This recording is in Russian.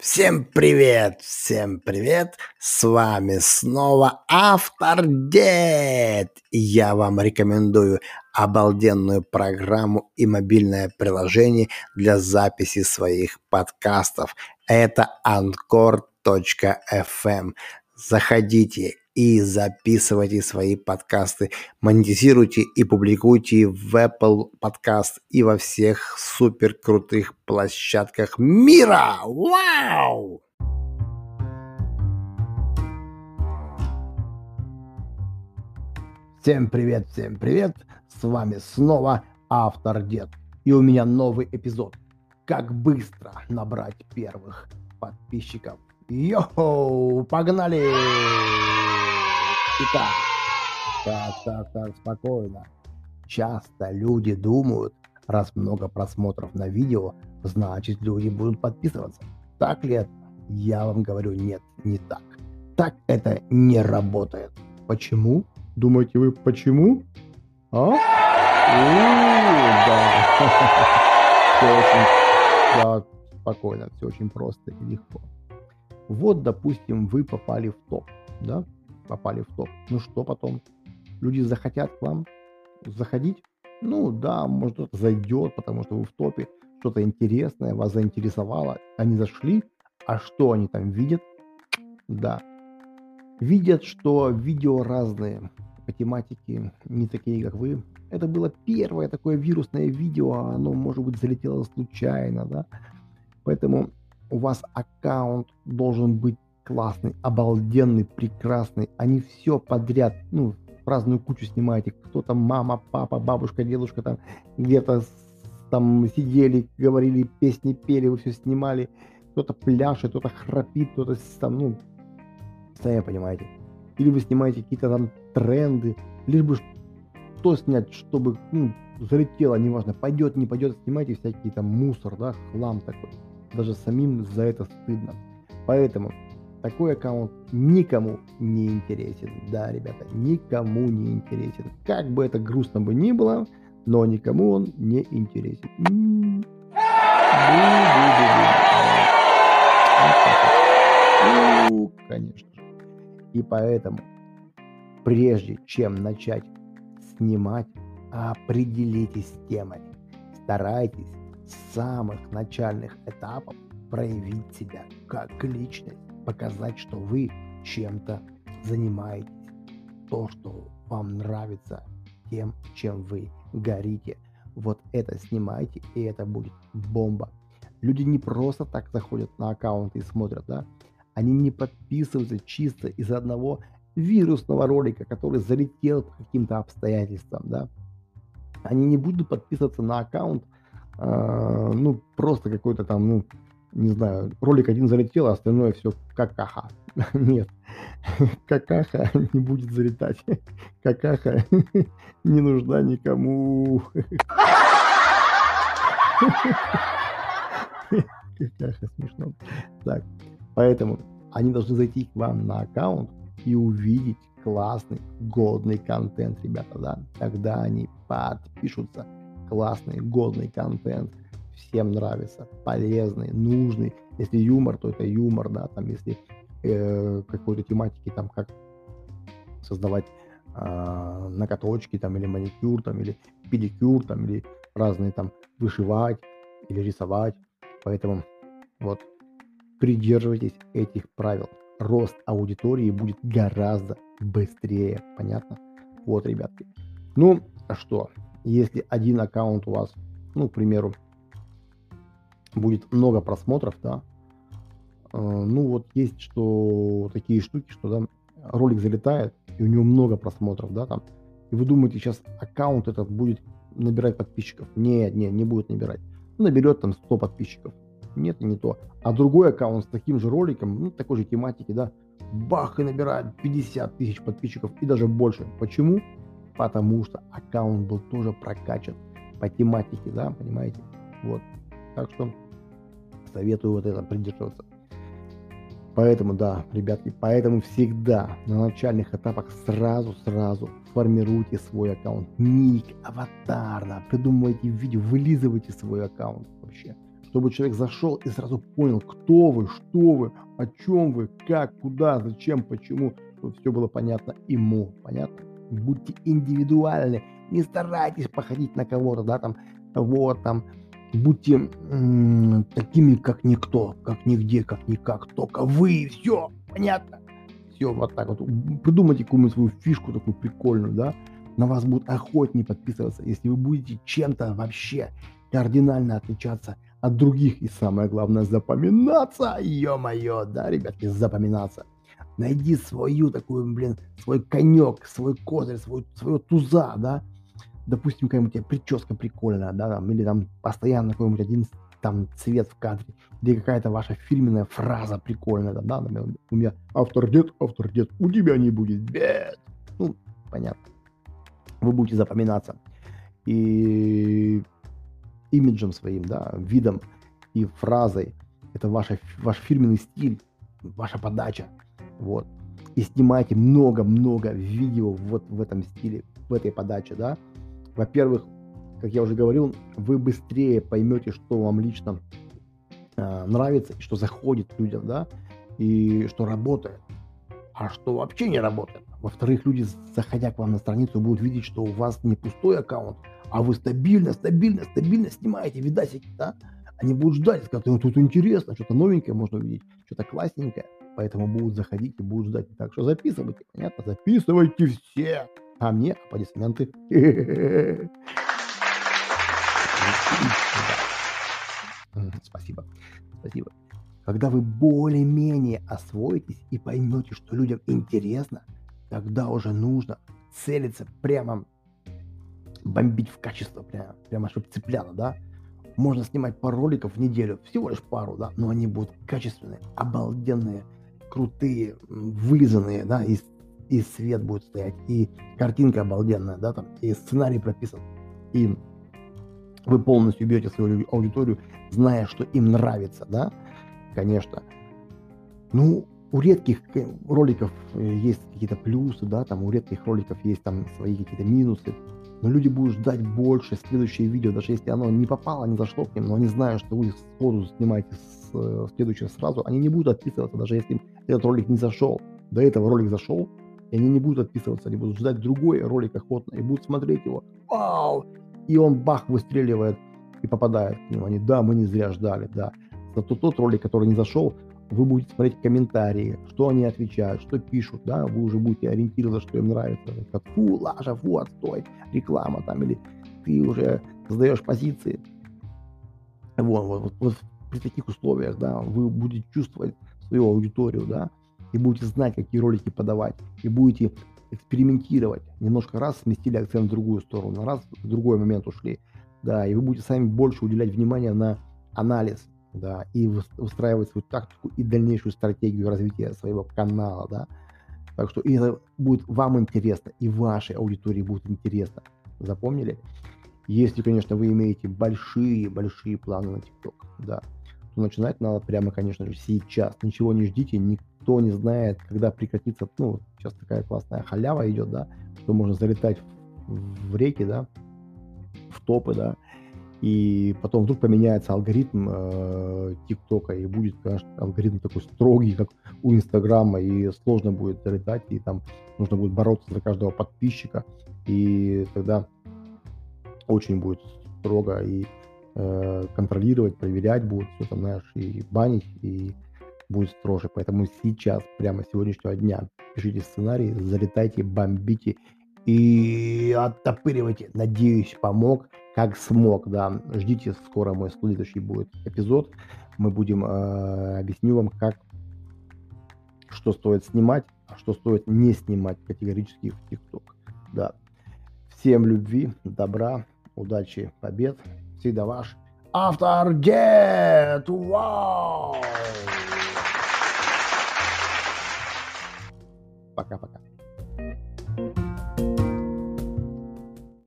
Всем привет, всем привет, с вами снова Автор Дед. Я вам рекомендую обалденную программу и мобильное приложение для записи своих подкастов. Это Anchor.fm. Заходите и записывайте свои подкасты, монетизируйте и публикуйте в Apple Podcast и во всех супер крутых площадках мира. Вау! Всем привет, всем привет! С вами снова Автор Дед. И у меня новый эпизод. Как быстро набрать первых подписчиков. Йоу, погнали! Итак, так, так, так, спокойно. Часто люди думают, раз много просмотров на видео, значит люди будут подписываться. Так ли это? Я вам говорю, нет, не так. Так это не работает. Почему? Думаете вы, почему? А? Да. Все очень да, спокойно, все очень просто и легко. Вот, допустим, вы попали в топ, да? Попали в топ. Ну что потом? Люди захотят к вам заходить? Ну да, может кто-то зайдет, потому что вы в топе, что-то интересное вас заинтересовало. Они зашли, а что они там видят? Да, видят, что видео разные по тематике, не такие, как вы. Это было первое такое вирусное видео, оно, может быть, залетело случайно, да. Поэтому у вас аккаунт должен быть классный, обалденный, прекрасный. Они все подряд, ну, разную кучу снимаете. Кто там мама, папа, бабушка, дедушка там где-то там сидели, говорили, песни пели, вы все снимали. Кто-то пляшет, кто-то храпит, кто-то там, ну, сами понимаете. Или вы снимаете какие-то там тренды, лишь бы что снять, чтобы, ну, залетело, неважно, пойдет, не пойдет, снимайте всякий там мусор, да, хлам такой. Даже самим за это стыдно. Поэтому такой аккаунт никому не интересен. Да, ребята, никому не интересен. Как бы это грустно бы ни было, но никому он не интересен. Ну, конечно. И поэтому, прежде чем начать снимать, определитесь с темой. Старайтесь с самых начальных этапов проявить себя как личность показать, что вы чем-то занимаетесь, то, что вам нравится, тем, чем вы горите. Вот это снимайте, и это будет бомба. Люди не просто так заходят на аккаунты и смотрят, да, они не подписываются чисто из-за одного вирусного ролика, который залетел по каким-то обстоятельствам, да. Они не будут подписываться на аккаунт, э, ну, просто какой-то там, ну, не знаю, ролик один залетел, а остальное все какаха. Нет, какаха не будет залетать. Какаха не нужна никому. Какаха смешно. Так, поэтому они должны зайти к вам на аккаунт и увидеть классный, годный контент, ребята, да. Тогда они подпишутся. Классный, годный контент – всем нравится, полезный, нужный. Если юмор, то это юмор, да, там, если э, какой-то тематики, там, как создавать э, ноготочки, там, или маникюр, там, или педикюр, там, или разные, там, вышивать или рисовать. Поэтому вот придерживайтесь этих правил. Рост аудитории будет гораздо быстрее, понятно? Вот, ребятки. Ну, а что, если один аккаунт у вас, ну, к примеру, будет много просмотров, да. Э, ну вот есть что такие штуки, что да, ролик залетает, и у него много просмотров, да, там. И вы думаете, сейчас аккаунт этот будет набирать подписчиков? Нет, нет, не будет набирать. Наберет там 100 подписчиков. Нет, не то. А другой аккаунт с таким же роликом, ну, такой же тематики, да, бах, и набирает 50 тысяч подписчиков и даже больше. Почему? Потому что аккаунт был тоже прокачан по тематике, да, понимаете? Вот. Так что советую вот это придерживаться. Поэтому, да, ребятки, поэтому всегда на начальных этапах сразу-сразу формируйте свой аккаунт. Ник, аватар, да, придумывайте видео, вылизывайте свой аккаунт вообще. чтобы человек зашел и сразу понял, кто вы, что вы, о чем вы, как, куда, зачем, почему, чтобы все было понятно ему, понятно? Будьте индивидуальны, не старайтесь походить на кого-то, да, там, вот, там, будьте такими, как никто, как нигде, как никак, только вы, все, понятно? Все, вот так вот. Придумайте какую-нибудь свою фишку такую прикольную, да, на вас будут охотнее подписываться, если вы будете чем-то вообще кардинально отличаться от других. И самое главное, запоминаться, ё-моё, да, ребятки, запоминаться. Найди свою такую, блин, свой конек, свой козырь, свой, свою туза, да, допустим, какая-нибудь прическа прикольная, да, там, или там постоянно какой-нибудь один там цвет в кадре, или какая-то ваша фирменная фраза прикольная, да, да, у меня автор дед, автор дед, у тебя не будет бед. Ну, понятно. Вы будете запоминаться. И имиджем своим, да, видом и фразой. Это ваша, ваш фирменный стиль, ваша подача. Вот. И снимайте много-много видео вот в этом стиле, в этой подаче, да во-первых, как я уже говорил, вы быстрее поймете, что вам лично э, нравится, и что заходит людям, да, и что работает, а что вообще не работает. Во-вторых, люди, заходя к вам на страницу, будут видеть, что у вас не пустой аккаунт, а вы стабильно, стабильно, стабильно снимаете видосики, да? Они будут ждать, скажут, ну тут интересно, что-то новенькое можно увидеть, что-то классненькое, поэтому будут заходить и будут ждать. Так что записывайте, понятно? Записывайте все а мне аплодисменты. Спасибо. Спасибо. Когда вы более-менее освоитесь и поймете, что людям интересно, тогда уже нужно целиться прямо, бомбить в качество, прямо, прямо чтобы цепляло, да? Можно снимать пару роликов в неделю, всего лишь пару, да, но они будут качественные, обалденные, крутые, вылизанные, да, из и свет будет стоять, и картинка обалденная, да, там, и сценарий прописан, и вы полностью бьете свою аудиторию, зная, что им нравится, да, конечно. Ну, у редких роликов э, есть какие-то плюсы, да, там у редких роликов есть там свои какие-то минусы, но люди будут ждать больше следующее видео, даже если оно не попало, не зашло к ним, но они знают, что вы сходу снимаете с, э, следующее сразу, они не будут отписываться, даже если этот ролик не зашел. До этого ролик зашел, и они не будут отписываться, они будут ждать другой ролик охотно и будут смотреть его. Вау! И он бах выстреливает и попадает к ним. Они, да, мы не зря ждали, да. Зато тот ролик, который не зашел, вы будете смотреть комментарии, что они отвечают, что пишут, да, вы уже будете ориентироваться, что им нравится. Как, фу, лажа, фу, отстой, реклама там, или ты уже создаешь позиции. Вот, вот, вот, вот при таких условиях, да, вы будете чувствовать свою аудиторию, да, и будете знать, какие ролики подавать, и будете экспериментировать. Немножко раз сместили акцент в другую сторону, раз в другой момент ушли. Да, и вы будете сами больше уделять внимание на анализ, да, и выстраивать свою тактику и дальнейшую стратегию развития своего канала, да. Так что это будет вам интересно, и вашей аудитории будет интересно. Запомнили? Если, конечно, вы имеете большие-большие планы на TikTok, да, то начинать надо прямо, конечно же, сейчас. Ничего не ждите, ни, никто не знает, когда прекратится, ну, сейчас такая классная халява идет, да, что можно залетать в реки, да, в топы, да, и потом вдруг поменяется алгоритм э, ТикТока, и будет, конечно, алгоритм такой строгий, как у Инстаграма, и сложно будет залетать, и там нужно будет бороться за каждого подписчика, и тогда очень будет строго и э, контролировать, проверять будут, все там, знаешь, и банить, и будет строже. Поэтому сейчас, прямо сегодняшнего дня, пишите сценарий, залетайте, бомбите и оттопыривайте. Надеюсь, помог, как смог, да. Ждите, скоро мой следующий будет эпизод. Мы будем, э, объясню вам, как, что стоит снимать, а что стоит не снимать категорически в ТикТок. Да. Всем любви, добра, удачи, побед. Всегда ваш автор Дед. Вау! Пока-пока.